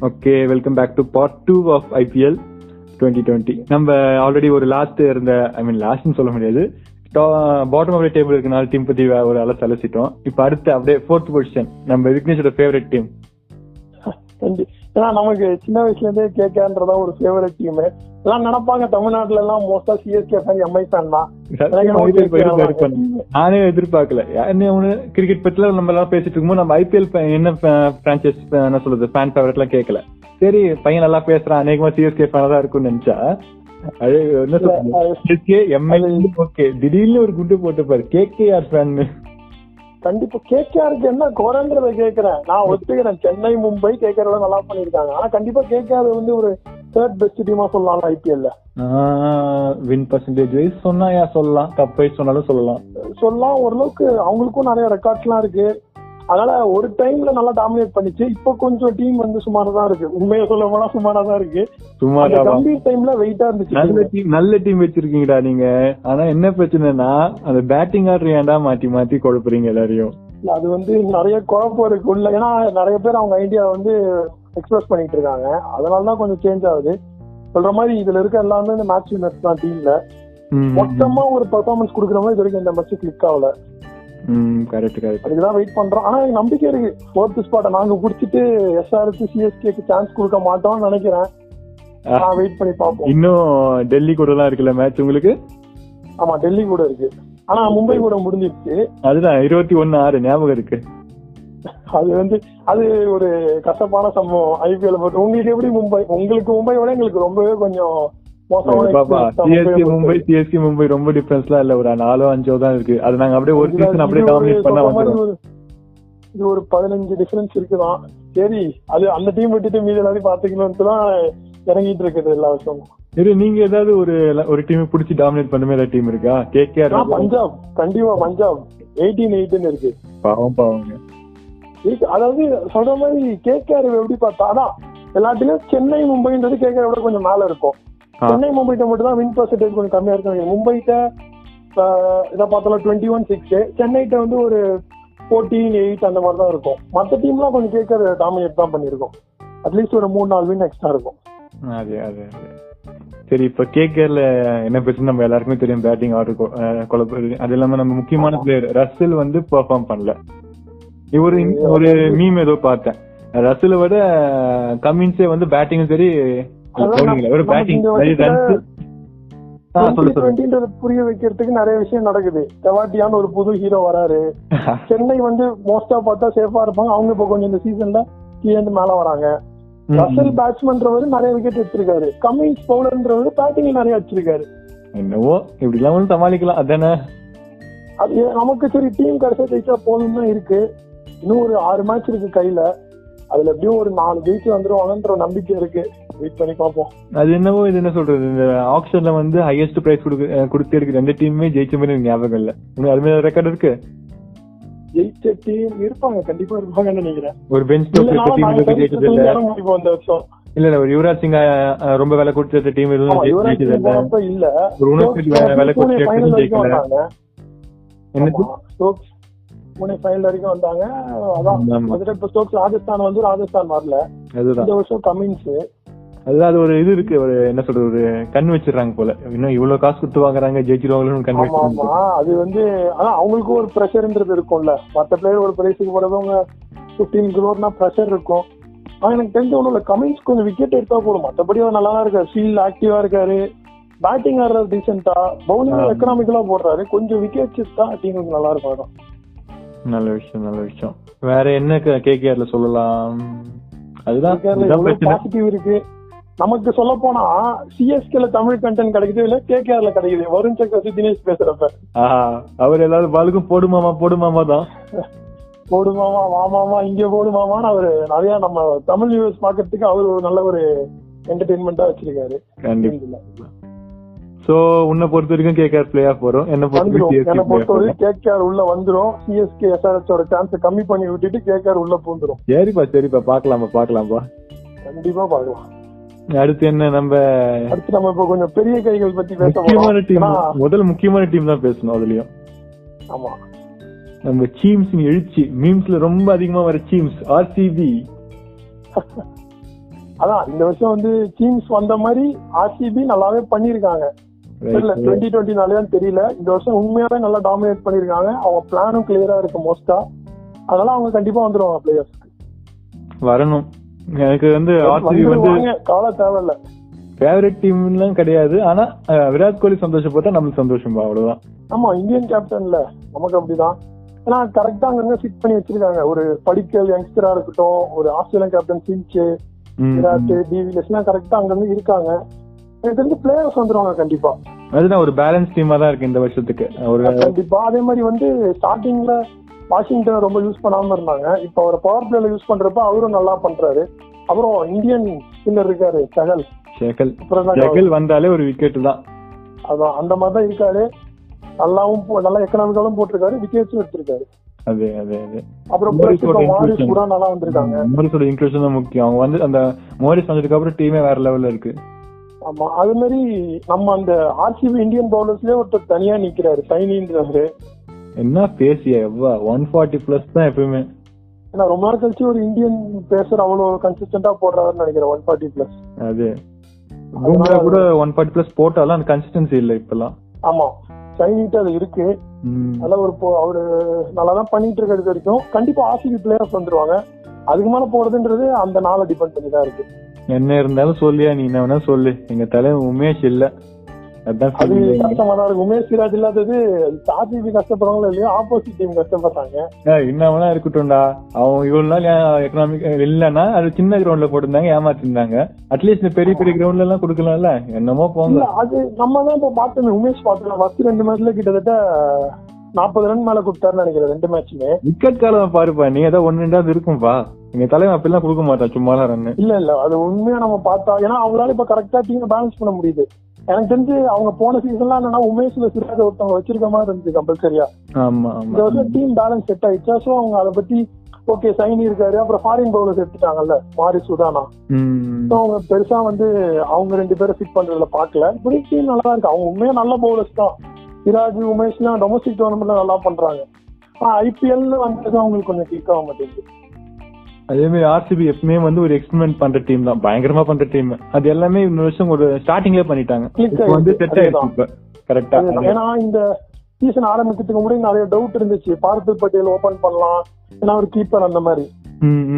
Okay welcome back to part two of IPL twenty twenty நம்ம already ஒரு last இருந்த I mean லாஸ்ட்னு சொல்ல முடியாது. பாட்டம் ஆஃப் டேபிள் இருக்கனால டீம் பத்தி ஒரு அளவு அலசிட்டோம் இப்போ அடுத்து அப்படியே ஃபோர்த் பொசிஷன் நம்ம விக்னேஷோட ஃபேவரட் டீம் ஏன்னா நமக்கு சின்ன வயசுல இருந்தே கேகேன்றதா ஒரு ஃபேவரட் டீம் எல்லாம் நினைப்பாங்க தமிழ்நாட்டுல எல்லாம் மோஸ்டா சிஎஸ்கே ஃபேன் எம்ஐ ஃபேன் தான். நானே எதிர்பார்க்கல. என்ன ஒண்ணு கிரிக்கெட் பத்தில நம்ம எல்லாம் பேசிட்டு இருக்கும்போது நம்ம ஐபிஎல் என்ன பிரான்ச்சைஸ் என்ன சொல்றது ஃபேன் ஃபேவரட் எல்லாம் கேட்கல. சரி பையன் நல்லா பேசுறான் அநேகமா சிஎஸ்கே ஃபேன் தான் இருக்கும்னு நினைச்சா அது என்ன சொல்றது? எம்ஐ ஓகே திடீர்னு ஒரு குண்டு போட்டு பாரு கேகேஆர் ஃபேன் கண்டிப்பா கேகேஆருக்கு என்ன குறைன்றத கேக்குறேன். நான் ஒத்துக்கிறேன். சென்னை மும்பை கேகேஆர் நல்லா பண்ணிருக்காங்க ஆனா கண்டிப்பா கேகேஆர் வந்து ஒரு தேர்ட் பெஸ்ட் டீமா சொல்லலாம் ஐபிஎல்ல வின் பர்சன்டேஜ் வைஸ் சொன்னா யா சொல்லலாம்? கப் வைஸ் சொன்னாலும் சொல்லலாம். சொல்லலாம் ஓரளவுக்கு அவங்களுக்கும் நிறைய ரெக்கார்ட்ஸ் எல்லாம் இருக்கு. அதனால ஒரு டைம்ல நல்லா டாமினேட் பண்ணிச்சு. இப்போ கொஞ்சம் டீம் வந்து சுமாரா தான் இருக்கு. உண்மையை சொல்ல போனா சுமாரா தான் இருக்கு சுமாரா கம்பீர் டைம்ல வெயிட்டா இருந்துச்சு. நல்ல. டீம் நல்ல டீம் வச்சிருக்கீங்கடா நீங்க. ஆனா என்ன பிரச்சனைனா அந்த பேட்டிங் ஆர்டர் ஏன்டா மாத்தி மாத்தி குழப்புறீங்க எல்லாரையும்? அது வந்து நிறைய குழப்பம் இருக்கு உள்ள. ஏன்னா நிறைய பேர் அவங்க ஐடியா வந்து எக்ஸ்பிரஸ் பண்ணிட்டு இருக்காங்க. அதனால தான் கொஞ்சம் சேஞ்ச் ஆகுது. சொல்ற மாதிரி இதுல இருக்க எல்லாமே இந்த மேட்ச் வினர்ஸ் தான் டீம்ல மொத்தமா ஒரு பெர்ஃபார்மன்ஸ் கொடுக்குற மாதிரி இது வரைக்கும் இந்த மேட்ச் கிளிக் ஆகல. கரெக்ட் கரெக்ட் அதுக்கு வெயிட் பண்றோம். ஆனா எனக்கு நம்பிக்கை இருக்கு. ஃபோர்த் ஸ்பாட்டை நாங்க பிடிச்சிட்டு எஸ்ஆருக்கு சிஎஸ்கேக்கு சான்ஸ் கொடுக்க மாட்டோம்னு நினைக்கிறேன். நான் வெயிட் பண்ணி பார்ப்போம். இன்னும் டெல்லி கூட எல்லாம் இருக்குல்ல மேட்ச் உங்களுக்கு? ஆமா டெல்லி கூட இருக்கு. ஆனா மும்பை கூட முடிஞ்சிருச்சு. அதுதான் இருபத்தி ஒன்னு ஆறு ஞாபகம் இருக்கு. அது வந்து அது ஒரு கசப்பான சம்பவம். ஐபிஎல் உங்களுக்கு எப்படி மும்பை? உங்களுக்கு மும்பை விட எங்களுக்கு ரொம்பவே கொஞ்சம் சிஎஸ்கே மும்பை. சிஎஸ்கே மும்பை ரொம்ப டிஃபரன்ஸ்லாம் இல்ல ஒரு நாலோ அஞ்சோ தான் இருக்கு. அது நாங்க அப்படியே ஒரு சீசன் அப்படியே டாமினேட் பண்ண ஒரு- இது ஒரு பதினஞ்சு டிஃபரன்ஸ் இருக்குதான். சரி அது அந்த டீம் விட்டுட்டு மீதி எல்லாத்தையும் பாத்துக்கணும்னு தான் இறங்கிட்டு இருக்குது எல்லா வருஷமும் சரி நீங்க ஏதாவது ஒரு ஒரு டீம் பிடிச்சி டாமினேட் பண்ணுமே ஏதாவது டீம் இருக்கா? கேகேஆர் ஆனா பஞ்சாப். கண்டிப்பா பஞ்சாப். எயிட்டீன் எயிட்னு இருக்கு. பாவம் பாவங்க. அதாவது சொல்ற மாதிரி கேகேஆர் எப்படி பார்த்தா அதான் எல்லாத்துலயும் சென்னை மும்பைன்றது கேகேஆர் விட கொஞ்சம் மேல இருக்கும். சென்னை மும்பைட்ட மட்டும் தான் வின் பர்சன்டேஜ் கொஞ்சம் கம்மியா இருக்கும் மும்பைட்ட இதை பார்த்தாலும் டுவெண்ட்டி ஒன் சிக்ஸ் சென்னைட்ட வந்து ஒரு ஃபோர்டீன் எயிட் அந்த மாதிரி தான் இருக்கும். மற்ற டீம்லாம் கொஞ்சம் கேட்கற டாமினேட் தான் பண்ணியிருக்கோம். அட்லீஸ்ட் ஒரு மூணு நாலு வின் எக்ஸ்ட்ரா இருக்கும். அது அது. சரி இப்ப கேகேல என்ன பிரச்சனை நம்ம எல்லாருக்குமே தெரியும் பேட்டிங் ஆர்டர் குழப்பம் அது இல்லாம நம்ம முக்கியமான பிளேயர் ரசில் வந்து பெர்ஃபார்ம் பண்ணல. இவரு ஒரு மீம் ஏதோ பார்த்தேன். ரசில விட கமின்ஸே வந்து பேட்டிங்கும் சரி புரிய வைக்கிறதுக்கு நிறைய விஷயம் நடக்குது. தெவாட்டியான ஒரு புது ஹீரோ வராரு. சென்னை வந்து மோஸ்டா பார்த்தா சேஃபா இருப்பாங்க. அவங்க இப்ப கொஞ்சம் இந்த சீசன்ல கீழே மேல வராங்க. ரசல் பேட்ஸ்மேன்றவர் நிறைய விக்கெட் எடுத்திருக்காரு. கமின்ஸ் பவுலர்ன்றவர் பேட்டிங் நிறைய வச்சிருக்காரு. என்னவோ இப்படி எல்லாம் சமாளிக்கலாம். அதானே? அது நமக்கு சரி டீம் கடைசியா ஜெயிச்சா போதும் தான் இருக்கு. இன்னும் ஒரு ஆறு மேட்ச் இருக்கு கையில. அதுல எப்படியும் ஒரு நாலு ஜெயிச்சு வந்துருவாங்கன்ற நம்பிக்கை இருக்கு. வெயிட் பண்ணி பார்ப்போம் அது என்னவோ இது என்ன சொல்றது? இந்த ஆப்ஷன்ல வந்து ஹையஸ்ட் பிரைஸ் கொடுத்து இருக்கு ரெண்டு டீமுமே ஜெயிச்ச மாதிரி எனக்கு ஞாபகம் இல்ல. உங்களுக்கு அது மாதிரி ரெக்கார்ட் இருக்கு. ஜெயிச்ச டீம் இருப்பாங்க கண்டிப்பா இருப்பாங்கன்னு நினைக்கிறேன். ஒரு பெஞ்ச் டீம் ஜெயிச்சது இல்ல. இல்ல இல்ல ஒரு யுவராஜ் சிங் ரொம்ப விலை கொடுத்த டீம் ஜெயிச்சது சிங் இல்ல. இல்ல. ஒரு விலை கொடுத்த ஃபைனல் வரைக்கும் ஜெயிக்கல. வந்தாங்க. என்னது? ஆமா, ஸ்டோக்ஸ் பூனே ஃபைனல் வரைக்கும் வந்தாங்க. அதான் இப்ப ஸ்டோக்ஸ் ராஜஸ்தான் வந்து ராஜஸ்தான் வரல. இந்த வருஷம் கமின்ஸ் அதுதான் அது ஒரு இது இருக்கு ஒரு என்ன சொல்றது ஒரு கண் வச்சிடுறாங்க போல. இன்னும் இவ்வளவு காசு கொடுத்து வாங்குறாங்க ஜெயிச்சிருவாங்களோன்னு கண் வச்சிருக்காங்க அது வந்து ஆனா அவங்களுக்கும் ஒரு ப்ரெஷர்ன்றது இருக்கும்ல. மத்த பிளேயர் ஒரு பிரைஸுக்கு போறவங்க பிப்டீன் குரோர்னா ப்ரெஷர் இருக்கும். ஆனா எனக்கு தெரிஞ்ச ஒண்ணும் இல்ல. கமின்ஸ் கொஞ்சம் விக்கெட் எடுத்தா போதும். மத்தபடி அவர் நல்லா தான் இருக்காரு. ஃபீல்ட் ஆக்டிவா இருக்காரு. பேட்டிங் ஆடுறது டீசென்டா பவுலிங். எக்கனாமிக்கலா போடுறாரு. கொஞ்சம் விக்கெட்ஸ் தான் டீமுக்கு நல்லா இருக்கும். நல்ல விஷயம் நல்ல விஷயம். வேற என்ன கேகேஆர்ல சொல்லலாம்? அதுதான் பாசிட்டிவ் இருக்கு? நமக்கு சொல்ல போனா சிஎஸ்கேல தமிழ் கண்டென்ட் கிடைக்குது இல்ல கேகேஆர்ல கிடைக்குது. வருண் சக்கரவர்த்தி தினேஷ் பேசுறப்ப. அவர் எல்லாரும் பாலுக்கும் போடுமாமா போடுமாமா தான். போடுமாமா வாமாமா இங்க போடுமாமான்னு அவரு நிறைய நம்ம தமிழ் நியூஸ் பாக்குறதுக்கு அவர் ஒரு நல்ல ஒரு என்டர்டைன்மெண்டா வச்சிருக்காரு. சோ உன்னை பொறுத்த வரைக்கும் கேகேஆர் பிளே ஆஃப் வரும் என்ன பொறுத்த வரைக்கும் வரும். கேகேஆர் உள்ள வந்துரும். சிஎஸ்கே எஸ்ஆர்எச் ஓட சான்ஸ் கம்மி பண்ணி விட்டுட்டு கேகேஆர் உள்ள பூந்துரும். சரிப்பா சரிப்பா. பாக்கலாமா பாக்கலாம்ப்பா கண்டிப்பா பாக்கலாம் அடுத்து என்ன நம்ம அடுத்து நம்ம இப்ப கொஞ்சம் பெரிய கைகள் பத்தி பேச முக்கியமான டீம் முதல்ல முக்கியமான டீம் தான் பேசணும் அதுலயும். ஆமா. நம்ம சீம்ஸ் எழுச்சி மீம்ஸ்ல ரொம்ப அதிகமா வர சீம்ஸ் ஆர்சிபி அதான் இந்த வருஷம் வந்து டீம்ஸ் வந்த மாதிரி ஆர்சிபி நல்லாவே பண்ணிருக்காங்க தெரியல டுவெண்ட்டி டுவெண்ட்டினாலயான்னு தெரியல. இந்த வருஷம் உண்மையாவே நல்லா டாமினேட் பண்ணிருக்காங்க அவங்க பிளானும் கிளியரா இருக்கு மோஸ்டா அதனால அவங்க கண்டிப்பா வந்துருவாங்க பிளேயர்ஸ் வரணும். எனக்கு வந்து ஆர்சிபி வந்து கவலை தேவையில்ல. ஃபேவரட் டீம்லாம் கிடையாது. ஆனா விராட் கோலி சந்தோஷப்பட்டா நம்மளுக்கு சந்தோஷம் அவ்வளவுதான். ஆமா இந்தியன் கேப்டன்ல நமக்கு அப்படிதான். ஏன்னா கரெக்டா அங்கங்க ஃபிட் பண்ணி வச்சிருக்காங்க. ஒரு படிக்கல் யங்ஸ்டரா இருக்கட்டும் ஒரு ஆஸ்திரேலியன் கேப்டன் சிஞ்சு விராட். டிவிலியர்ஸ் எல்லாம் கரெக்டா அங்கங்க இருக்காங்க. எனக்கு தெரிஞ்சு பிளேயர்ஸ் வந்துருவாங்க கண்டிப்பா. அதுதான் ஒரு பேலன்ஸ் டீமா தான் இருக்கு இந்த வருஷத்துக்கு. ஒரு கண்டிப்பா. அதே மாதிரி வந்து ஸ்டார்டிங்ல வாஷிங்டன் ரொம்ப யூஸ் பண்ணாம இருந்தாங்க. இப்ப அவர் பவர் பிளேல யூஸ் பண்றப்ப அவரும் நல்லா பண்றாரு. அப்புறம் இந்தியன் ஸ்பின்னர் இருக்காரு சகல் தான் ஷெகல் வந்தாலே ஒரு விக்கெட் தான். அதான் அந்த மாதிரி தான் இருக்காரு. நல்லாவும் நல்லா எக்கனாமிக்காலும் போட்டிருக்காரு விக்கெட்ஸும் எடுத்திருக்காரு. அதே அதே அதே. அப்புறம் நல்லா வந்திருக்காங்க. மோரிஸோட இன்க்ளூஷன் தான் முக்கியம். அவங்க வந்து அந்த மோரிஸ் வந்ததுக்கு அப்புறம் டீமே வேற லெவல்ல இருக்கு. ஆமா அது மாதிரி நம்ம அந்த ஆர்சிபி இந்தியன் பவுலர்ஸ்லயே ஒருத்தர் தனியா நிக்கிறாரு சைனின்றவரு என்ன பேசிய? எவ்வா ஒன் ஃபார்ட்டி பிளஸ் தான் எப்பயுமே. ஏன்னா ரொம்ப நாள் கழிச்சு ஒரு இந்தியன் பேசர் அவ்வளவு கன்சிஸ்டன்டா போடுறாருன்னு நினைக்கிறேன் ஒன் ஃபார்ட்டி பிளஸ் அது. பூம்ரா கூட ஒன் ஃபார்ட்டி பிளஸ் போட்டாலும் அந்த கன்சிஸ்டன்சி இல்ல இப்பெல்லாம். ஆமா. சைனிட்டு அது இருக்கு. அதெல்லாம் ஒரு அவரு நல்லா தான் பண்ணிட்டு இருக்கிறது வரைக்கும். கண்டிப்பா ஆர்சிபி பிளேயர்ஸ் வந்துருவாங்க. அதுக்கு மேல போறதுன்றது அந்த நாளை டிபெண்ட் பண்ணி தான் இருக்கு. என்ன இருந்தாலும் சொல்லியா? நீ என்ன வேணா சொல்லு. எங்க தலைவன் உமேஷ் இல்ல. அது. கஷ்டமா தான் இருக்கு உமேஷ் சிராஜ் இல்லாதது ஆர்சிபி கஷ்டப்படுறாங்களோ இல்லையோ? ஆப்போசிட் டீம் கஷ்டப்படுறாங்க ஏய், என்ன வேணா இருக்கட்டும்டா. அவன் இவ்வளவு நாள் எக்கனாமிக் இல்லன்னா அது சின்ன கிரவுண்ட்ல போட்டிருந்தாங்க ஏமாத்திருந்தாங்க. அட்லீஸ்ட் பெரிய பெரிய கிரவுண்ட்ல எல்லாம் கொடுக்கலாம்ல. என்னமோ போங்க. அது நம்ம தான் இப்ப பார்த்தோம் உமேஷ் பார்த்தோம் ஃபர்ஸ்ட் ரெண்டு மேட்ச்ல கிட்டத்தட்ட நாற்பது ரன் மேல கொடுத்தாருன்னு நினைக்கிறேன் ரெண்டு மேட்சுமே விக்கெட் காலம் பாருப்பா நீ ஏதோ ஒன்னு ரெண்டாவது இருக்கும்பா. எங்க தலைவன் அப்பெல்லாம் கொடுக்க மாட்டான் சும்மா ரன்னு இல்ல இல்ல அது உண்மையா நம்ம பார்த்தா ஏன்னா அவங்களால இப்ப கரெக்டா டீம் பேலன்ஸ் பண்ண முடியுது. எனக்கு தெரிஞ்சு அவங்க போன சீசன்லாம் என்னன்னா உமேஷ்ல சிராஜ் ஒருத்தவங்க வச்சிருக்க மாதிரி இருந்துச்சு கம்பல்சரியா இந்த வருஷம் டீம் பேலன்ஸ் செட் ஆயிடுச்சா. சோ அவங்க அதை பத்தி ஓகே சைனி இருக்காரு. அப்புறம் ஃபாரின் பவுலர்ஸ் எடுத்துட்டாங்கல்ல மாரி சுதானா. So அவங்க பெருசா வந்து அவங்க ரெண்டு பேரும் ஃபிட் பண்றதுல பாக்கல இப்படி டீம் நல்லா இருக்கு. அவங்க உண்மையா நல்ல பவுலர்ஸ் தான். சிராஜ் உமேஷ்லாம் டொமஸ்டிக் டோர்னமெண்ட்ல நல்லா பண்றாங்க. ஐபிஎல் வந்தது அவங்களுக்கு கொஞ்சம் கிளிக் ஆக மாட்டேங்குது. அதே மாதிரி ஆர்சிபி எப்பவுமே வந்து ஒரு எக்ஸ்பெரிமெண்ட் பண்ற டீம் தான். பயங்கரமா பண்ற டீம் அது எல்லாமே இந்த வருஷம் ஒரு ஸ்டார்டிங்ல பண்ணிட்டாங்க. இப்போ வந்து. செட் ஆயிடுச்சு இப்ப. கரெக்டா. ஏன்னா இந்த சீசன் ஆரம்பிக்கிறதுக்கு முன்னாடி நிறைய டவுட் இருந்துச்சு. பார்த்திவ் பட்டேல் ஓபன் பண்ணலாம். ஏன்னா ஒரு கீப்பர் அந்த மாதிரி.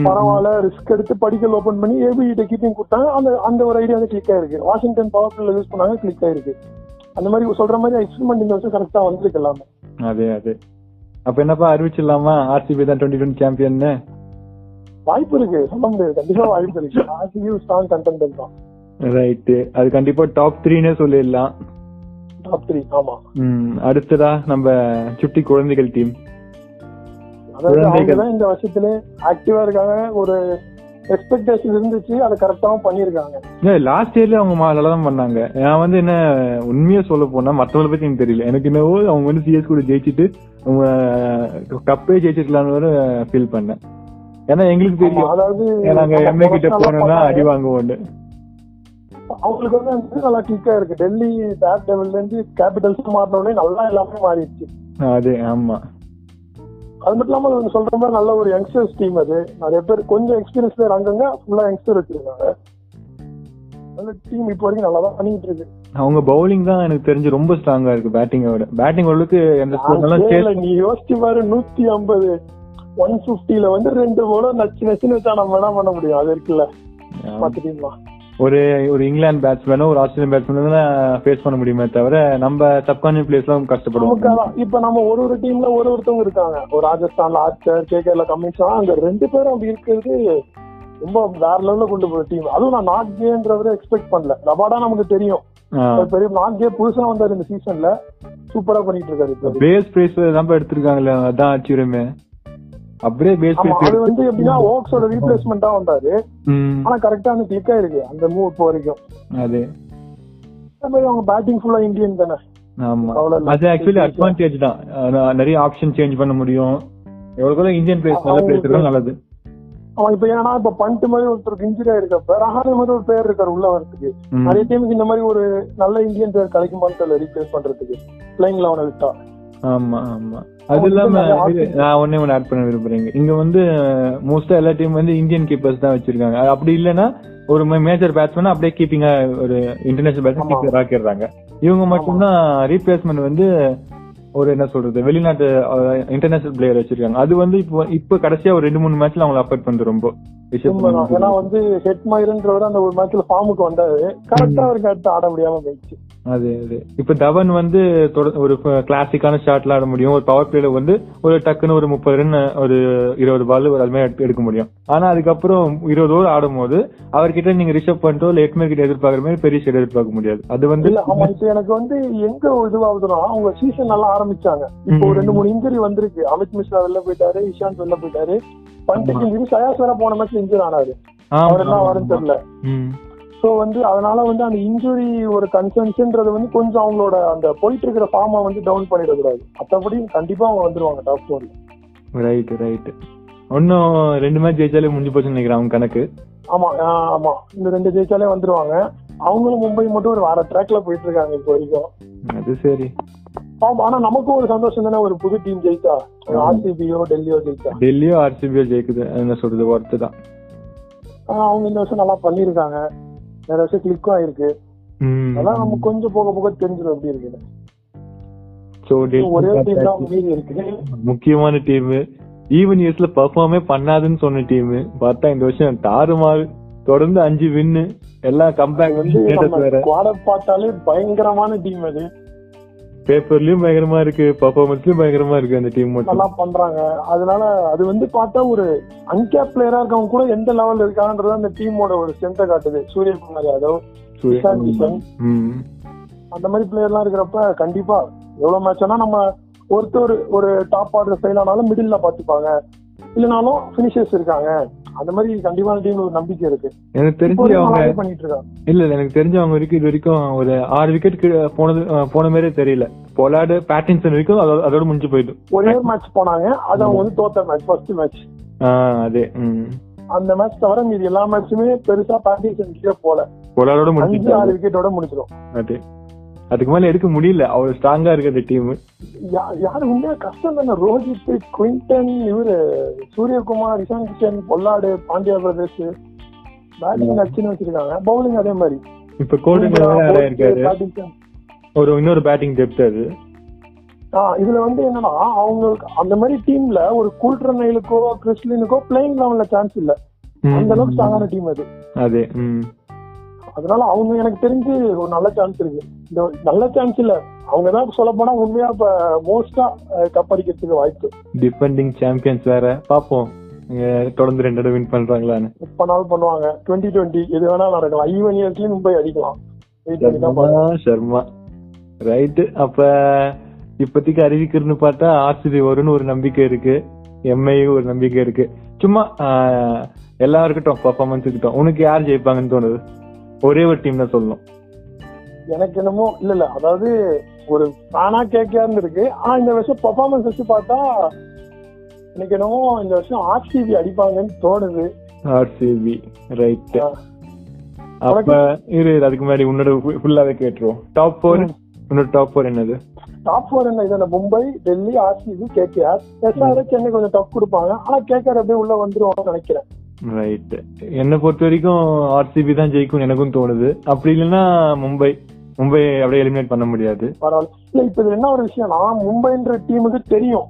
பரவாயில்ல ரிஸ்க் எடுத்து படிக்கல் ஓபன் பண்ணி ஏபி கிட்ட கீப்பிங் கொடுத்தாங்க. அந்த அந்த ஒரு ஐடியா வந்து கிளிக் ஆயிருக்கு. வாஷிங்டன் பவர் பிளேல யூஸ் பண்ணாங்க கிளிக் ஆயிருக்கு. அந்த மாதிரி சொல்ற மாதிரி எக்ஸ்பெரிமெண்ட் இந்த வருஷம் கரெக்டா வந்திருக்கு எல்லாமே. அதே அதே. அப்ப என்னப்பா அறிவிச்சிடலாமா? ஆர்சிபி தான் டுவெண்ட்டி டுவெண்ட்டி சாம்பியன் வாய்ப்பு இருக்கு. சொல்ல முடியாது. கண்டிப்பா வாய்ப்பு இருக்கு. ஆர்சிபி ஸ்ட்ராங் கண்டென்ட் தான். ரைட்டு அது கண்டிப்பா டாப் த்ரீனே சொல்லிடலாம். டாப் த்ரீ ஆமா. ம், அடுத்ததா நம்ம சுட்டி குழந்தைகள் டீம் அதாவது இந்த வருஷத்துல ஆக்டிவா இருக்காங்க. ஒரு எக்ஸ்பெக்டேஷன் இருந்துச்சு. அதை கரெக்டாவும் பண்ணிருக்காங்க லாஸ்ட் இயர்ல அவங்க நல்லா தான் பண்ணாங்க. நான் வந்து என்ன உண்மையா சொல்ல போனா மத்தவங்கள பத்தி எனக்கு தெரியல. எனக்கு என்னவோ அவங்க வந்து சிஎஸ் கூட ஜெயிச்சுட்டு அவங்க கப்பே ஜெயிச்சிருக்கலாம்னு ஃபீல் பண்ணேன். ஏன்னா எங்களுக்கு தெரியும். அதாவது நாங்க எம்ஏ கிட்ட போனோம்னா. அடி வாங்குவோம்னு அவங்களுக்கு வந்து அந்த நல்லா கிளிக்கா இருக்கு டெல்லி பேட் டெவில்ல இருந்து கேபிட்டல்ஸ் மாறினோடனே நல்லா எல்லாமே மாறிடுச்சு. அது ஆமா. அது மட்டும் இல்லாம நீங்க சொல்ற மாதிரி நல்ல ஒரு யங்ஸ்டர்ஸ் டீம் அது. நிறைய பேர் கொஞ்சம் எக்ஸ்பீரியன்ஸ் பேர் அங்கங்க ஃபுல்லா யங்ஸ்டர் வச்சிருக்காங்க. நல்ல டீம் இப்போ வரைக்கும் நல்லா தான் பண்ணிட்டு இருக்கு. அவங்க பவுலிங் தான் எனக்கு தெரிஞ்சு ரொம்ப ஸ்ட்ராங்கா இருக்கு பேட்டிங்கோட பேட்டிங் ஓரளவுக்கு எந்த நீ யோசிச்சு பாரு நூத்தி ஐம்பது. ஒன் பிப்டில வந்து ரெண்டு போல நச்சு நச்சுன்னு வச்சா நம்ம என்ன பண்ண முடியும்? அது இருக்குல்ல? டீம்லாம் ஒரு ஒரு இங்கிலாந்து பேட்ஸ்மேனும் ஒரு ஆஸ்திரேலியன் பேட்ஸ்மேனும் ஃபேஸ் பண்ண முடியுமே தவிர நம்ம சப்கான்ஷியஸ் பிளேஸ்லாம் கஷ்டப்படுவோம். இப்ப நம்ம ஒரு ஒரு டீம்ல ஒரு ஒருத்தவங்க இருக்காங்க. ஒரு ராஜஸ்தான்ல ஆர்ச்சர் கேகேல கமிஷன் அங்க ரெண்டு பேரும் அப்படி இருக்கிறது ரொம்ப வேற லெவல்ல கொண்டு போற டீம் அதுவும் நான் நாட் கேன்றவரை எக்ஸ்பெக்ட் பண்ணல. ரபாடா நமக்கு தெரியும். பெரிய நாட் கே புதுசா வந்தாரு இந்த சீசன்ல சூப்பரா பண்ணிட்டு இருக்காரு இப்ப. பேஸ் பிரைஸ் தான் எடுத்திருக்காங்களே அதான் ஆச்சரியமே. அப்படியே பேஸ் அது வந்து எப்படின்னா ஓக்ஸோட ரீப்ளேஸ்மெண்டா வந்தாரு. ஆனா கரெக்டா வந்து கிளிக் ஆயிருக்கு. அந்த மூவ் இப்போ வரைக்கும். அது. மாதிரி அவங்க பேட்டிங் ஃபுல்லா இந்தியன் தானே. ஆமா. அது ஆக்சுவலி அட்வான்டேஜ் தான். நிறைய ஆப்ஷன் சேஞ்ச் பண்ண முடியும். எவ்வளவு இந்தியன் பிளேஸ் நல்ல இருக்கோ நல்லது. அவன் இப்ப ஏன்னா இப்ப பண்ட் மாதிரி ஒருத்தருக்கு இன்ஜுரி ஆயிருக்கப்ப ரஹானே மாதிரி ஒரு பேர் இருக்காரு உள்ள வரதுக்கு. நிறைய டீமுக்கு இந்த மாதிரி ஒரு நல்ல இந்தியன் பேர் கிடைக்குமான்னு ரீப்ளேஸ் பண்றதுக்கு. பிளேயிங் லெவனை விட்டா. ஆமா ஆமா. அது இல்லாம நான் ஒண்ணே ஒண்ணு ஆட் பண்ண விரும்புறேங்க. இங்க வந்து மோஸ்டா எல்லா டீம் வந்து இந்தியன் கீப்பர்ஸ் தான் வச்சிருக்காங்க. அப்படி இல்லைன்னா ஒரு மேஜர் பேட்ஸ்மேன் அப்படியே கீப்பிங்கா ஒரு இன்டர்நேஷனல் பேட்ஸ்மேன் கீப்பர் ஆக்கிடுறாங்க. இவங்க மட்டும்தான் ரீப்ளேஸ்மெண்ட் வந்து ஒரு என்ன சொல்றது வெளிநாட்டு இன்டர்நேஷனல் பிளேயர் வச்சிருக்காங்க. அது வந்து இப்போ இப்ப கடைசியா ஒரு ரெண்டு மூணு மேட்ச்ல அவங்களை அஃபெக்ட் பண்ணுது ரொம்ப. பண்ட் ஏன்னா வந்து ஹெட் மயிரன்றவர் அந்த ஒரு மேட்ச்ல ஃபார்முக்கு வந்தாரு. கரெக்டா அவருக்கு அடுத்து ஆட முடியாம போயிடுச்சு. அது அது. இப்ப தவன் வந்து ஒரு கிளாசிக்கான ஷாட்ல ஆட முடியும். ஒரு பவர் பிளேல வந்து ஒரு டக்குன்னு ஒரு முப்பது ரன் ஒரு இருபது பால் ஒரு அது மாதிரி எடுத்து- எடுக்க முடியும். ஆனா அதுக்கப்புறம் இருபது ஓவர் ஆடும் போது அவர்கிட்ட நீங்க ரிஷப் பண்ணிட்டோ இல்ல எட்மேர் கிட்ட எதிர்பார்க்குற மாதிரி பெரிய ஷேட் எதிர்பார்க்க முடியாது. அது வந்து ஆமா இப்ப எனக்கு வந்து எங்க இதுவாகுதுன்னா அவங்க சீசன் நல்லா ஆரம்பிச்சாங்க. இப்போ ரெண்டு மூணு இன்ஜுரி வந்திருக்கு. அமித் மிஸ்ரா வெளில போயிட்டாரு இஷாந்த் வெளில போயிட்டாரு. பண்டைக்கு இன்ஜுரி சயாஸ் வேற போன மேட்ச்ல இன்ஜுரி ஆனாரு. அவர் என்ன வரும்னு தெரியல. சோ வந்து அதனால வந்து அந்த இன்ஜுரி ஒரு கன்சர்ன்ஸ்ன்றது வந்து கொஞ்சம் அவங்களோட அந்த போயிட்டு இருக்கிற ஃபார்மை வந்து டவுன் பண்ணிடக்கூடாது. மத்தபடி கண்டிப்பா அவங்க வந்துருவாங்க டாப் ஃபோர்ல ரைட் ரைட் இன்னும் ரெண்டு மேட்ச் ஜெயிச்சாலே முடிஞ்சு போச்சுன்னு நினைக்கிறேன் அவங்க கணக்கு. ஆமா ஆமா. இந்த ரெண்டு ஜெயிச்சாலே வந்துருவாங்க. அவங்களும் மும்பை மட்டும் ஒரு வேற ட்ராக்ல போயிட்டு இருக்காங்க இப்போ வரைக்கும். அது சரி. ஆமா ஆனா நமக்கும் ஒரு சந்தோஷம் தானே ஒரு புது டீம் ஜெயிச்சா? ஆர்சிபியோ டெல்லியோ ஜெயிச்சா? டெல்லியோ ஆர்சிபியோ ஜெயிக்குது என்ன சொல்றது ஒர்த்து தான். அவங்க இந்த வருஷம் நல்லா பண்ணிருக்காங்க நிறைய வருஷம் கிளிக்கும் ஆயிருக்கு. அதெல்லாம் நமக்கு கொஞ்சம் போக போக தெரிஞ்சிடும் எப்படி So, டெல்லி ஒரே டீம் தான் மீதி இருக்கு. முக்கியமான டீம் ஈவன் இயர்ஸ்ல பெர்ஃபார்மே பண்ணாதுன்னு சொன்ன டீம் பார்த்தா இந்த வருஷம் தாறுமாறு தொடர்ந்து அஞ்சு வின்னு எல்லாம் கம்பேக் வந்து வேற. பார்த்தாலே பயங்கரமான டீம் அது. பேப்பர்லயும் பயங்கரமா இருக்கு பெர்ஃபார்மன்ஸ்லயும் பயங்கரமா இருக்கு அந்த டீம் மட்டும். நல்லா பண்றாங்க. அதனால அது வந்து பார்த்தா ஒரு அன்கேப் பிளேயரா இருக்கவங்க கூட எந்த லெவல்ல இருக்காங்கன்றது அந்த டீமோட ஒரு ஸ்ட்ரென்த்தை காட்டுது. சூரியகுமார் யாதவ். அந்த மாதிரி பிளேயர்லாம் இருக்கிறப்ப கண்டிப்பா எவ்வளவு மேட்ச் வேணா நம்ம ஒருத்தர் ஒரு டாப் ஆர்டர் ஃபெயில் ஆனாலும் மிடில்ல பாத்துப்பாங்க. இல்லனாலும் பினிஷர்ஸ் இருக்காங்க. அந்த மாதிரி கண்டிப்பா டீம்ல ஒரு நம்பிக்கை இருக்கு. எனக்கு தெரிஞ்சு அவங்க பண்ணிட்டு இருக்காங்க இல்ல இல்ல எனக்கு தெரிஞ்சு அவங்க வரைக்கும் இது வரைக்கும் ஒரு ஆறு விக்கெட் போனது போன மாதிரியே தெரியல. பொலாடு பேட்டின்சன் வரைக்கும் அதோட முடிஞ்சு போயிடும். ஒரே மேட்ச் போனாங்க. அது அவங்க வந்து தோத்த மேட்ச் ஃபர்ஸ்ட் மேட்ச் அதே. அந்த மேட்ச் தவிர மீதி எல்லா மேட்சுமே பெருசா பேட்டிங்ஸ் கீழே போல. பொலாடோட முடிஞ்சு ஆறு விக்கெட்டோட முடிச்சிடும் அதே. அதுக்கு மேல எடுக்க முடியல. அவ்வளவு ஸ்ட்ராங்கா இருக்கு அந்த டீம் யாரு உண்மையா கஷ்டம் தானே? ரோஹித் குவிண்டன் இவரு Suryakumar Ishan Kishan Pollard Pandya brothers batting நச்சுன்னு வச்சிருக்காங்க. பவுலிங் அதே மாதிரி. இப்ப நிறைய இருக்காரு. ஒரு இன்னொரு பேட்டிங் டெப்த் அது. ஆ, இதுல வந்து என்னன்னா அவங்களுக்கு அந்த மாதிரி டீம்ல ஒரு கூல்ட்ரனைலுக்கோ கிறிஸ்லினுக்கோ பிளேயிங் லெவல்ல சான்ஸ் இல்ல. அந்த அளவுக்கு ஸ்ட்ராங்கான டீம் அது. அதே. அதனால அவங்க எனக்கு தெரிஞ்சு ஒரு நல்ல சான்ஸ் இருக்கு. இந்த நல்ல சான்ஸ் இல்ல. அவங்க தான் சொல்ல போனா உண்மையா இப்ப மோஸ்டா கப் அடிக்கிறதுக்கு வாய்ப்பு. டிஃபெண்டிங் சாம்பியன்ஸ் வேற. பாப்போம். இங்க தொடர்ந்து ரெண்டு வின் பண்றாங்களான்னு. எப்பனாலும் பண்ணுவாங்க. டுவெண்ட்டி டுவெண்ட்டி எது வேணாலும் நடக்கலாம். ஈவன் இயர்ஸ்லயும் மும்பை அடிக்கலாம். சர்மா ரைட்டு அப்ப இப்போதைக்கு அறிவிக்கிறதுன்னு பார்த்தா ஆர்சிபி வரும்னு ஒரு நம்பிக்கை இருக்கு. எம்ஐ ஒரு நம்பிக்கை இருக்கு. சும்மா எல்லாம் இருக்கட்டும் பர்ஃபார்மன்ஸ் இருக்கட்டும் உனக்கு யார் ஜெயிப்பாங்கன்னு தோணுது? ஒரே ஒரு டீம் தான் சொல்லணும். எனக்கு என்னமோ இல்ல இல்ல அதாவது ஒரு தானா கேட்காருன்னு இருக்கு. ஆனா இந்த வருஷம் பெர்ஃபார்மன்ஸ் வச்சு பார்த்தா எனக்கு என்னமோ இந்த வருஷம் ஆர்சிபி அடிப்பாங்கன்னு தோணுது. RCB right. அப்ப இரு அதுக்கு முன்னாடி உன்னோட ஃபுல்லாவே கேட்டுருவோம். டாப் ஃபோர் உன்னோட டாப் ஃபோர் என்னது? டாப் ஃபோர் என்ன? இது Mumbai Delhi RCB KKR SR Chennai கொஞ்சம் டஃப் கொடுப்பாங்க. ஆனா கேகேஆர் அப்படியே உள்ள வந்துருவாங்கன்னு நினைக்கிறேன். ரைட் என்னை பொறுத்த வரைக்கும் ஆர்சிபி தான் ஜெயிக்கும் எனக்கும் தோணுது. அப்படி இல்லைன்னா மும்பை மும்பை அப்படியே எலிமினேட் பண்ண முடியாது. பரவாயில்ல. இப்ப இது என்ன ஒரு விஷயம்னா மும்பைன்ற டீமுக்கு தெரியும்.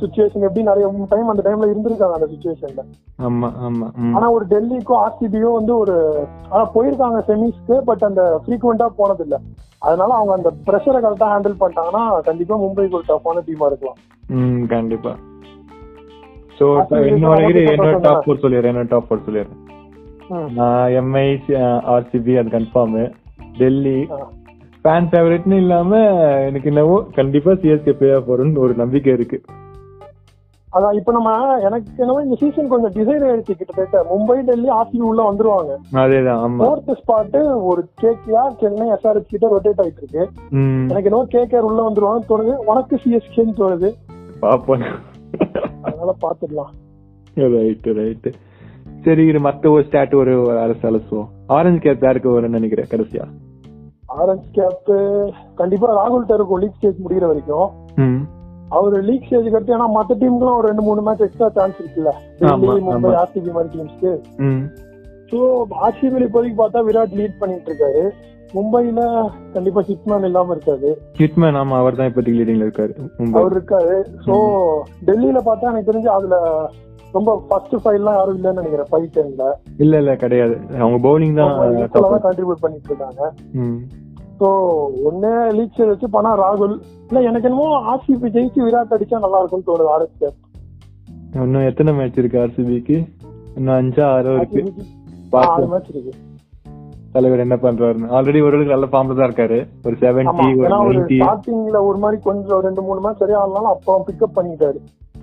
சுச்சுவேஷன் எப்படி நிறைய டைம் அந்த டைம்ல இருந்திருக்காங்க அந்த சுச்சுவேஷன்ல ஆமா ஆமா. ஆனா ஒரு டெல்லிக்கும் ஆர்சிபியும் வந்து ஒரு ஆனா போயிருக்காங்க செமிஸ்க்கு பட் அந்த ஃப்ரீக்வெண்டா போனது இல்ல அதனால அவங்க அந்த ப்ரெஷரை கரெக்டா ஹேண்டில் பண்ணிட்டாங்கன்னா கண்டிப்பா மும்பைக்கு ஒரு டஃப்பான டீமா இருக்கலாம். கண்டிப்பா. சோ சந்தோஷம் டாப் ஃபோர் சொல்லிடுறேன் என்னோட டாப் ஃபோர் சொல்லிடுறேன் நான் எம்ஐ ஆர்சிபி அது கன்ஃபார்ம் டெல்லி. ஃபேன் ஃபேவரட்னு இல்லாம எனக்கு என்னவோ கண்டிப்பா சிஎஸ்கே பிளே ஆஃப் வரும்னு ஒரு நம்பிக்கை இருக்கு. அதான் இப்ப நம்ம எனக்கு என்னவோ இந்த சீசன் கொஞ்சம் டிசைட் ஆயிடுச்சு கிட்டத்தட்ட. மும்பை டெல்லி ஆர்சிபி உள்ள வந்துருவாங்க. அதேதான் ஆமா. ஃபோர்த் ஸ்பாட் ஒரு கேகேஆர் சென்னை எஸ்ஆர்எச் கிட்ட ரொட்டேட் ஆயிட்டு இருக்கு எனக்கு என்னவோ கேகேஆர் உள்ள வந்துருவாங்கன்னு தோணுது. உனக்கு சிஎஸ்கேன்னு தோணுது. பாப்போம். அதனால பாத்துடலாம். ரைட் ரைட் சரி இது மத்த ஒரு ஸ்டாட் ஒரு அரசு அலசுவோம். ஆரஞ்சு கேப் யாருக்கு வரும்னு நினைக்கிறேன் கடைசியா? ஆரஞ்ச் கேப் கண்டிப்பா ராகுல் டருக்கு லீக் ஸ்டேஜ் முடிகிற வரைக்கும். அவர் லீக் ஸ்டேஜ் அடுத்து ஏன்னா மத்த டீமுக்குலாம் ஒரு ரெண்டு மூணு மேட்ச் எக்ஸ்ட்ரா சான்ஸ் இருக்குல்ல. மும்பை. ஆர்சிபி மாதிரி டீம்ஸ்க்கு ம். ஸோ ஆர்சிபியில் இப்போதைக்கு பார்த்தா விராட் லீட் பண்ணிட்டு இருக்காரு. மும்பைல கண்டிப்பா ஹிட்மேன் இல்லாம இருக்காது ஹிட்மேன் ஆமா அவர் தான் இப்போதைக்கு லீடிங்ல இருக்காரு அவர் இருக்காரு. சோ டெல்லியில பார்த்தா எனக்கு தெரிஞ்சு அதுல ரொம்ப ஃபர்ஸ்ட் ஃபைவ்லாம் யாரும் இல்லைன்னு நினைக்கிறேன் ஃபைவ் டென்ல இல்ல இல்ல கிடையாது. அவங்க பவுலிங் தான் கண்ட்ரிபியூட் பண்ணிட்டு இருக்காங்க. சோ ஒன்னே லீக் ஸ்டேஜ் வச்சு பண்ணா ராகுல். இல்ல எனக்கு என்னமோ ஆர்சிபி ஜெயிச்சு விராட் அடிச்சா நல்லா இருக்கும்னு தோணுது ஆர்எஸ் இன்னும் எத்தனை மேட்ச் இருக்கு ஆர்சிபிக்கு இன்னும் அஞ்சா ஆறோ இருக்கு. ஆறு மேட்ச் இருக்கு. தலைவர் என்ன பண்றாருன்னு. ஆல்ரெடி ஒரு நல்ல ஃபார்ம்ல தான் இருக்காரு. ஒரு செவன்டி ஒரு ஸ்டார்டிங்ல ஒரு மாதிரி கொஞ்சம் ரெண்டு மூணு மேட்ச் சரியா ஆனாலும் அப்புறம் பிக்கப் பண்ணிட்டாரு.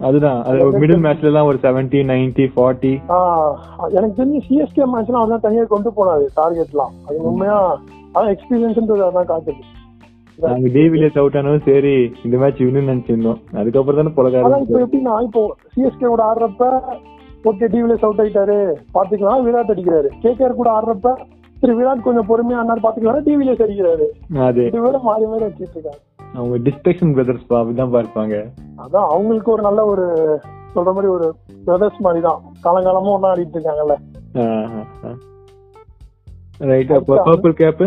அதுதான். அது மிடில் மேட்ச்ல எல்லாம் ஒரு செவன்டி நைன்டி ஃபார்ட்டி எனக்கு தெரிஞ்சு சிஎஸ்கே மேட்ச்லாம் அவர் தான் தனியா கொண்டு போனாரு டார்கெட்லாம் அது உண்மையா அதான் எக்ஸ்பீரியன்ஸ்ன்றது அதான் காட்டுது. நாங்க டிவிலியஸ் அவுட் ஆனதும் சரி இந்த மேட்ச் வின்னு நினைச்சிருந்தோம். அதுக்கப்புறம் தானே அதான் இப்ப எப்படின்னா இப்போ சிஎஸ்கே கூட ஆடுறப்ப ஓகே டிவிலியஸ் அவுட் ஆயிட்டாரு. பாத்துக்கலாம் விராட் அடிக்கிறாரு. கேகேஆர் கூட ஆடுறப்ப சரி விராட் கொஞ்சம் பொறுமையா ஆனாரு பாத்துக்கலாம் டிவிலியஸ் அடிக்கிறாரு அது. இது வேற மாறி மாறி அடிச்சிட்டு இருக்காங்க அவங்க டிஸ்ட்ரக்ஷன் பிரதர்ஸ் அப்படிதான் பார்ப்பாங்க அதான் அவங்களுக்கு ஒரு நல்ல ஒரு சொல்ற மாதிரி ஒரு பிரதர்ஸ் மாதிரி தான் காலங்காலமா ஒன்னா ஆடிட்டு இருக்காங்கல்ல. ரைட் அப்போ purple cap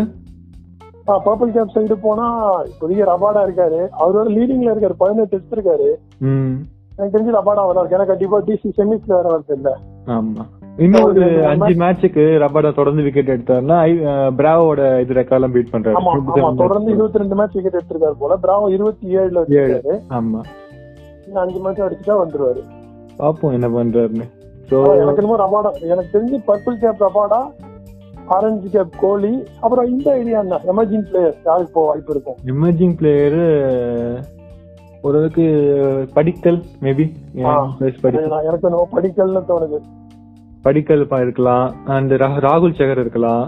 purple cap side போனா இப்போதைக்கு ரபாடா இருக்காரு. அவரோட லீடிங்ல இருக்காரு பதினெட்டு எடுத்திருக்காரு ம். எனக்கு தெரிஞ்சு ரபாடா வர இருக்கு ஏன்னா கண்டிப்பா டிசி செமிஸ்ல வேற வருது இல்ல. ஆமா. இன்னும் ஒரு அஞ்சு மேட்சுக்கு ரபாடா தொடர்ந்து விக்கெட் எடுத்தாருன்னா பிராவோட இது ரெக்கார்ட்லாம் பீட் பண்றாரு. தொடர்ந்து இருபத்தி ரெண்டு மேட்ச் விக்கெட் எடுத்திருக்காரு போல. பிராவோ இருபத்தி ஏழுல வச்சிருக்காரு. ஆமா. இன்னும் அஞ்சு மேட்ச் அடிச்சுட்டா வந்துருவாரு. பாப்போம் என்ன பண்றாருன்னு. சோ எனக்கு என்னமோ ரபாடா எனக்கு தெரிஞ்சு purple cap Rabada orange cap Kohli அப்புறம் இந்த ஐடியா என்ன? எமர்ஜிங் பிளேயர் யாருக்கு போக வாய்ப்பு இருக்கும்? எமர்ஜிங் பிளேயர் ஓரளவுக்கு படிக்கல் மேபி எனக்கு படிக்கல்னு தோணுது. படிக்கல் பா- இருக்கலாம் அண்ட் ராகுல் சேகர் இருக்கலாம்.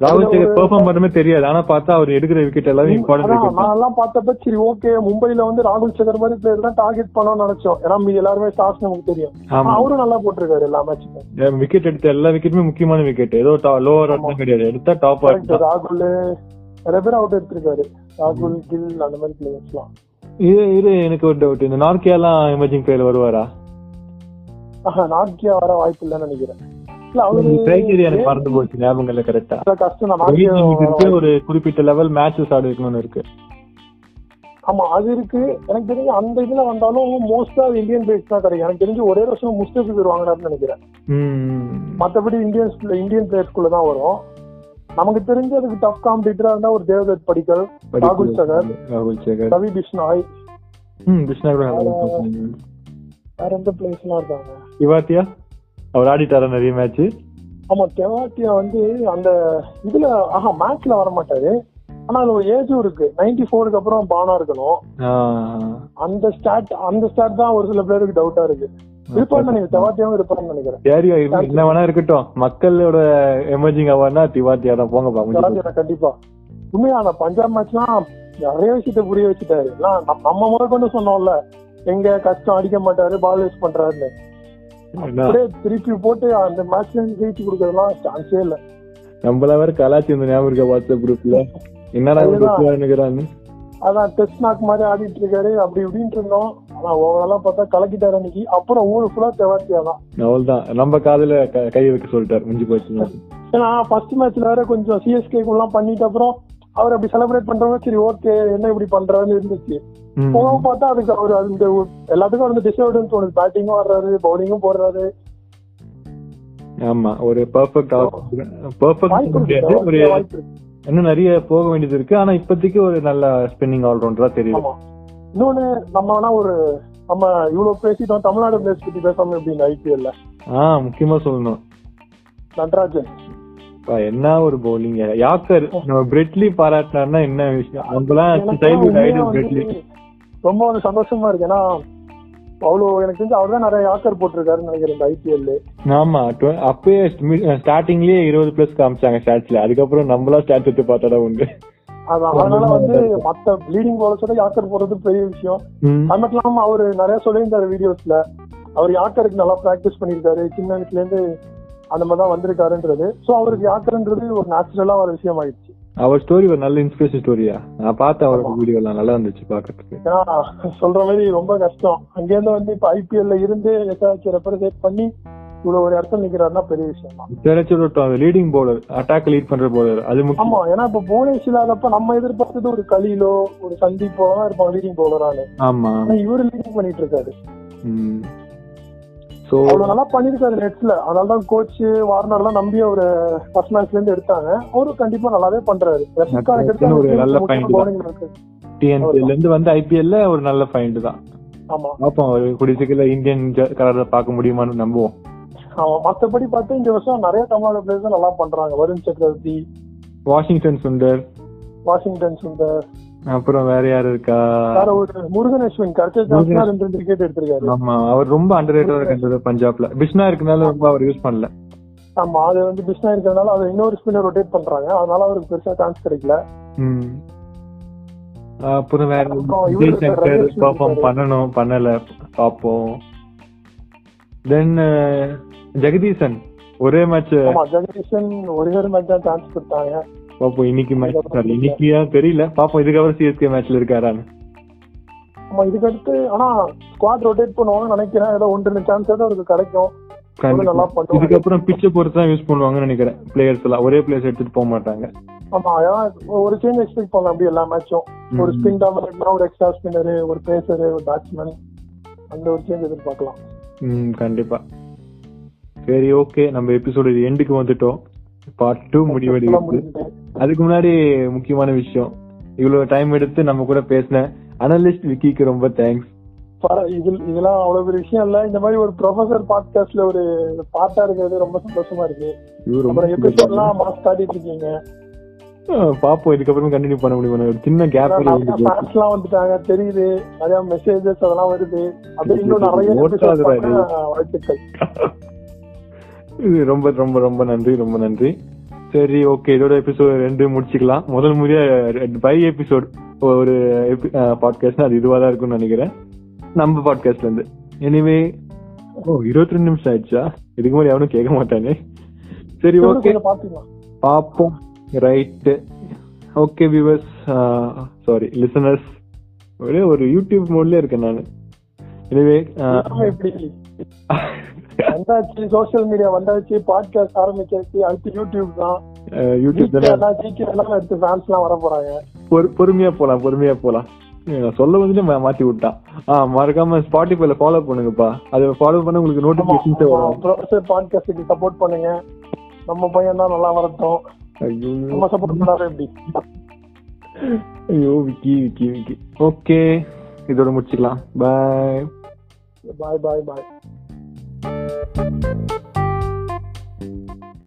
ராகுல் சேகர் பெர்ஃபார்ம் பண்றமே தெரியாது. ஆனா பார்த்தா அவர் எடுக்கிற விக்கெட் எல்லாமே இம்பார்ட்டன்ட் நான் எல்லாம் பார்த்தப்ப சரி ஓகே மும்பைல வந்து ராகுல் சேகர் மாதிரி பிளேயர் தான் டார்கெட் பண்ணோம்னு நினைச்சோம். ஏன்னா மீதி எல்லாருமே ஸ்டார்ஸ் நமக்கு தெரியும். அவரும் நல்லா போட்டிருக்காரு எல்லா மேட்சுக்கும் விக்கெட் எடுத்த எல்லா விக்கெட்டுமே முக்கியமான விக்கெட் ஏதோ லோவர் ஆர்டர் கிடையாது. எடுத்தா டாப். ஆர்டர் ராகுல் நிறைய பேர் அவுட் எடுத்திருக்காரு. ராகுல் கில் அந்த மாதிரி பிளேயர்ஸ்லாம் இது இது எனக்கு ஒரு டவுட் இந்த நார்கியாலாம் எமர்ஜிங் பிளேயர் வருவாரா? நாக்கியா வர வாய்ப்பு இல்லைன்னு நினைக்கிறேன் மறந்து போச்சு ஞாபகம் இல்ல கரெக்டா கஷ்டம் ஒரு குறிப்பிட்ட லெவல் மேட்சஸ் ஆட இருக்கு. ஆமா அது இருக்கு. எனக்கு தெரிஞ்சு அந்த இதுல வந்தாலும் மோஸ்டா இந்தியன் பிளேயர்ஸ் தான் கிடைக்கும். எனக்கு தெரிஞ்சு ஒரே வருஷம் முஸ்தபிக் வாங்கினாருன்னு நினைக்கிறேன். ம். மத்தபடி இந்தியன்ஸ் இந்தியன் பிளேயர்ஸ்குள்ள தான் வரும். நமக்கு தெரிஞ்சு அதுக்கு டஃப் காம்படிட்டரா இருந்தா ஒரு தேவதத் படிக்கல் ராகுல் சகர் ராகுல் சேகர். ரவி perform வேற எந்த பிளேயர்ஸ் எல்லாம் இருக்காங்க? இவாத்தியா? அவர் ஆடிட்டாரா நிறைய மேட்ச் ஆமா தெவாட்டியா வந்து அந்த இதுல ஆஹா மேட்ச்ல வர மாட்டாரு ஆனா அது ஒரு ஏஜும் இருக்கு. நைன்டி ஃபோருக்கு அப்புறம் பானா இருக்கணும். அந்த ஸ்டாட் அந்த ஸ்டாட் தான் ஒரு சில பேருக்கு டவுட்டா இருக்கு. இருப்பான்னு நினைக்கிறேன். தெவாட்டியாவும் இருப்பான்னு நினைக்கிறேன். சரியா என்ன வேணா இருக்கட்டும். மக்களோட எமர்ஜிங் அவார்ட்னா திவாத்தியா தான் போங்க தெவாட்டியா கண்டிப்பா. உண்மையா அந்த பஞ்சாப் மேட்ச்லாம் நிறைய விஷயத்த புரிய வச்சுட்டாரு. நம்ம- முதல் கொண்டு சொன்னோம்ல எங்க கஷ்டம் அடிக்க மாட்டாரு பால் வேஸ்ட் பண்றாருன்னு. அப்படியே திருப்பி போட்டு அந்த மேட்ச்ல ஜெயிச்சு கொடுக்கறதுலாம் சான்ஸே இல்ல. நம்மள வேற கலாச்சி இந்த ஞாபகம் இருக்கா வாட்ஸ்அப் குரூப்ல என்னடா அதான் டெஸ்ட் நாக் மாதிரி ஆடிட்டு இருக்காரு அப்படி இப்படின்ட்டு இருந்தோம். ஆனா ஓவராலா பார்த்தா கலக்கிட்டாரு அன்னைக்கு. அப்புறம் ஊரு ஃபுல்லா தெவாத்தியா தான். அவள்தான் நம்ம காதுல க- கை வைக்க சொல்லிட்டாரு முடிஞ்சு போச்சு ஏன்னா ஃபர்ஸ்ட் மேட்ச்ல வேற கொஞ்சம் சிஎஸ்கே எல்லாம் பண்ணிட்ட அப்புறம் அவர் அப்படி செலிப்ரேட் பண்றவங்க சரி ஓகே என்ன இப்படி பண்றாருன்னு இருந்துச்சு. போக பார்த்தா அதுக்கு அவர் அந்த எல்லாத்துக்கும் வந்து டிசர்வ்டுன்னு தோணுது. பேட்டிங்கும் ஆடுறாரு பவுலிங்கும் போடுறாரு. ஆமா ஒரு பெர்ஃபெக்ட் பெர்ஃபெக்ட் ஒரு இன்னும் நிறைய போக வேண்டியது இருக்கு. ஆனா இப்போதைக்கு ஒரு நல்ல ஸ்பின்னிங் ஆல்ரவுண்டரா தெரியுது. ஆமா. இன்னொன்னு நம்ம வேணா ஒரு நம்ம இவ்வளவு பேசிட்டோம். தமிழ்நாடு பிளேஸ் பத்தி பேசாம எப்படி ஐபிஎல்ல ஆ முக்கியமா சொல்லணும். நடராஜன். என்ன ஒரு பவுலிங் யாக்கர் நம்ம பிரெட்லி பாராட்டினார்னா என்ன விஷயம்? எனக்கு சைல்ட்ஹுட் ஐடல் பிரெட்லி ரொம்ப வந்து சந்தோஷமா இருக்கு. ஏன்னா அவ்வளவு எனக்கு தெரிஞ்சு அவர் தான் நிறைய யாக்கர் போட்டிருக்காருன்னு நினைக்கிறேன் இந்த ஐபிஎல் ஆமா அப்பயே ஸ்டார்டிங்லயே இருபது பிளஸ் காமிச்சாங்க ஸ்டாட்ஸ்ல அதுக்கப்புறம் நம்மளா ஸ்டாட்ஸ் எடுத்து பார்த்தாடா உண்டு. அதான் அதனால வந்து மத்த லீடிங் பாலர்ஸோட யாக்கர் போடுறது பெரிய விஷயம். அது மட்டும் இல்லாம அவரு நிறைய சொல்லியிருந்தாரு வீடியோஸ்ல அவர் யாக்கருக்கு நல்லா பிராக்டிஸ் பண்ணியிருக்காரு. சின்ன வயசுல இருந்து அந்த மாதிரி தான் வந்திருக்காருன்றது. சோ அவருக்கு யாக்கர்ன்றது ஒரு நேச்சுரலா ஒரு விஷயம் ஆயிடுச்சு அவர் ஸ்டோரி ஒரு நல்ல இன்ஸ்பிரேஷன் ஸ்டோரியா நான் பார்த்தேன் அவரோட வீடியோ எல்லாம் நல்லா இருந்துச்சு பாக்கிறதுக்கு சொல்ற மாதிரி ரொம்ப கஷ்டம். அங்கேருந்து வந்து இப்ப ஐபிஎல்ல இருந்து எஸ்ஆர்ச்சி ரெப்ரசென்ட் பண்ணி இவ்வளவு ஒரு இடத்துல நிக்கிறாருன்னா பெரிய விஷயம் தான் லீடிங் பவுலர் அட்டாக் லீட் பண்ற பவுலர் அது முக்கியம். ஆமா ஏன்னா இப்ப புவனேஷ் இல்லாதப்ப நம்ம எதிர்பார்த்தது ஒரு கலிலோ ஒரு சந்தீப்போ தான் இருப்பாங்க லீடிங் பவுலரானு ஆமா. இவரு லீடிங் பண்ணிட்டு இருக்காரு. சோ அவ்வளவு நல்லா பண்ணிருக்காரு நெட்ஸ்ல அதனாலதான் கோச் வார்னர் எல்லாம் நம்பி அவரு ஃபர்ஸ்ட் மேட்ச்ல இருந்து எடுத்தாங்க. அவரும் கண்டிப்பா நல்லாவே பண்றாரு. ரசிகா ஒரு நல்ல தான். இருக்கு டிஎன்பிஎல்ல இருந்து வந்து ஐபிஎல்ல ஒரு நல்ல ஃபைண்ட் தான். ஆமா. பாப்போம் ஒரு கூடிய சீக்கிரம் இந்தியன் கலர்ல பார்க்க முடியுமான்னு நம்புவோம். ஆமா மத்தபடி பார்த்தா இந்த வருஷம் நிறைய தமிழக பிளேயர்ஸ் நல்லா பண்றாங்க. வருண் சக்கரவர்த்தி வாஷிங்டன் சுந்தர். வாஷிங்டன் சுந்தர் அப்புறம் வேற யாரு இருக்கா? முருகன் அஸ்வின் ரெண்டு விக்கெட் எடுத்திருக்காரு. ஆமா அவர் ரொம்ப அண்டர் ரேட்டா இருக்காரு பஞ்சாப்ல. பிஷ்னா இருக்கனால ரொம்ப அவர் யூஸ் பண்ணல. ஆமா அது வந்து பிஸ்னா இருக்கிறதுனால அதை இன்னொரு ஸ்பின்னர் ரொட்டேட் பண்றாங்க. அதனால அவருக்கு பெருசா சான்ஸ் கிடைக்கல. அப்புறம் வேற விஜய் சங்கர் பெர்ஃபார்ம். பண்ணணும் பண்ணல. பாப்போம் தென் ஜெகதீசன் ஒரே மேட்ச் ஆமா ஜெகதீஷன் ஒரே ஒரு மேட்ச் தான் சான்ஸ் கொடுத்தாங்க. பாப்போம் இன்னைக்கு மேட்ச் இன்னைக்கு தெரியல. பாப்போம் இதுக்கப்புறம் சிஎஸ்கே மேட்ச்ல இருக்காரான்னு. ஆமா இதுக்கு அடுத்து ஆனா ஸ்குவாட் ரொட்டேட் பண்ணுவாங்கன்னு நினைக்கிறேன். ஏதோ ஒன்று ரெண்டு சான்ஸ் ஏதோ அவருக்கு கிடைக்கும். பண்ணுவாங்க. இதுக்கப்புறம் பிச்சை பொறுத்து தான் யூஸ் பண்ணுவாங்கன்னு நினைக்கிறேன். பிளேயர்ஸ் எல்லாம். ஒரே பிளேயர்ஸ் எடுத்துட்டு போக மாட்டாங்க. ஆமா ஏன்னா ஒரு சேஞ்ச் எக்ஸ்பெக்ட் பண்ணலாம் அப்படி எல்லா மேட்சும் ஒரு. ஸ்பின் டாமினேட்னா ஒரு எக்ஸ்ட்ரா ஸ்பின்னரு ஒரு பேசரு ஒரு பேட்ஸ்மேன் அந்த ஒரு சேஞ்ச் எதிர்பார்க்கலாம். ம் கண்டிப்பா. சரி ஓகே நம்ம எபிசோடு எண்டுக்கு வந்துட்டோம். பார்ட் டூ முடிவடைகிறது. அதுக்கு முன்னாடி முக்கியமான விஷயம். இவ்வளவு டைம் எடுத்து நம்ம கூட பேசின அனலிஸ்ட் விக்கிக்கு ரொம்ப தேங்க்ஸ் இதெல்லாம் அவ்வளவு பெரிய விஷயம் இல்ல. இந்த மாதிரி ஒரு ப்ரொஃபசர் பாட்காஸ்ட்ல ஒரு பாட்டா இருக்கிறது ரொம்ப சந்தோஷமா இருக்கு. அப்புறம் எபிசோட்லாம் மாஸ் காட்டிட்டு இருக்கீங்க. பாப்போம். இதுக்கப்புறம் கண்டினியூ பண்ண முடியுமா? ஒரு சின்ன கேப் எல்லாம் வந்துட்டாங்க. தெரியுது. நிறைய மெசேஜஸ் அதெல்லாம் வருது. அப்படியே இன்னும் நிறைய வாழ்த்துக்கள் ரொம்ப ரொம்ப ரொம்ப நன்றி ரொம்ப நன்றி. சரி ஓகே இதோட எபிசோட் ரெண்டு முடிச்சுக்கலாம். முதல் முறையா பை எபிசோட் ஒரு பாட்காஸ்ட் அது இதுவா தான் இருக்கும்னு நினைக்கிறேன். நம்ம பாட்காஸ்ட்ல இருந்து. எனிவே ஓ இருபத்தி ரெண்டு நிமிஷம் ஆயிடுச்சா? இதுக்கு முன்னாடி எவனும் கேட்க மாட்டானே. சரி ஓகே பாப்போம் right okay viewers sorry listeners ஒரே ஒரு யூடியூப் மோட்ல இருக்கேன் நான். எனவே வந்தாச்சு சோசியல் மீடியா வந்தாச்சு பாட்காஸ்ட் ஆரம்பிச்சாச்சு அடுத்து யூடியூப் தான். யூடியூப் தானே? ஜிகே எல்லாம் அடுத்து ஃபேன்ஸ் எல்லாம் வர போறாங்க. பொறு- பொறுமையா போலாம் பொறுமையா போலாம். சொல்ல வந்துட்டு மாத்தி விட்டான். ஆ மறக்காம ஸ்பாட்டிஃபைல ஃபாலோ பண்ணுங்கப்பா. அதை ஃபாலோ பண்ண உங்களுக்கு நோட்டிபிகேஷன்ஸ் வரும். ப்ரொஃபசர் பாட்காஸ்டுக்கு சப்போர்ட் பண்ணுங்க. நம்ம பையன் தான் நல்லா வரட்டும். ஐயோ. நம்ம சப்போர்ட் பண்ணாரு எப்படி? ஐயோ விக்கி விக்கி விக்கி. ஓகே இதோட முடிச்சுக்கலாம். பாய் பாய் பாய் பாய் Thank you.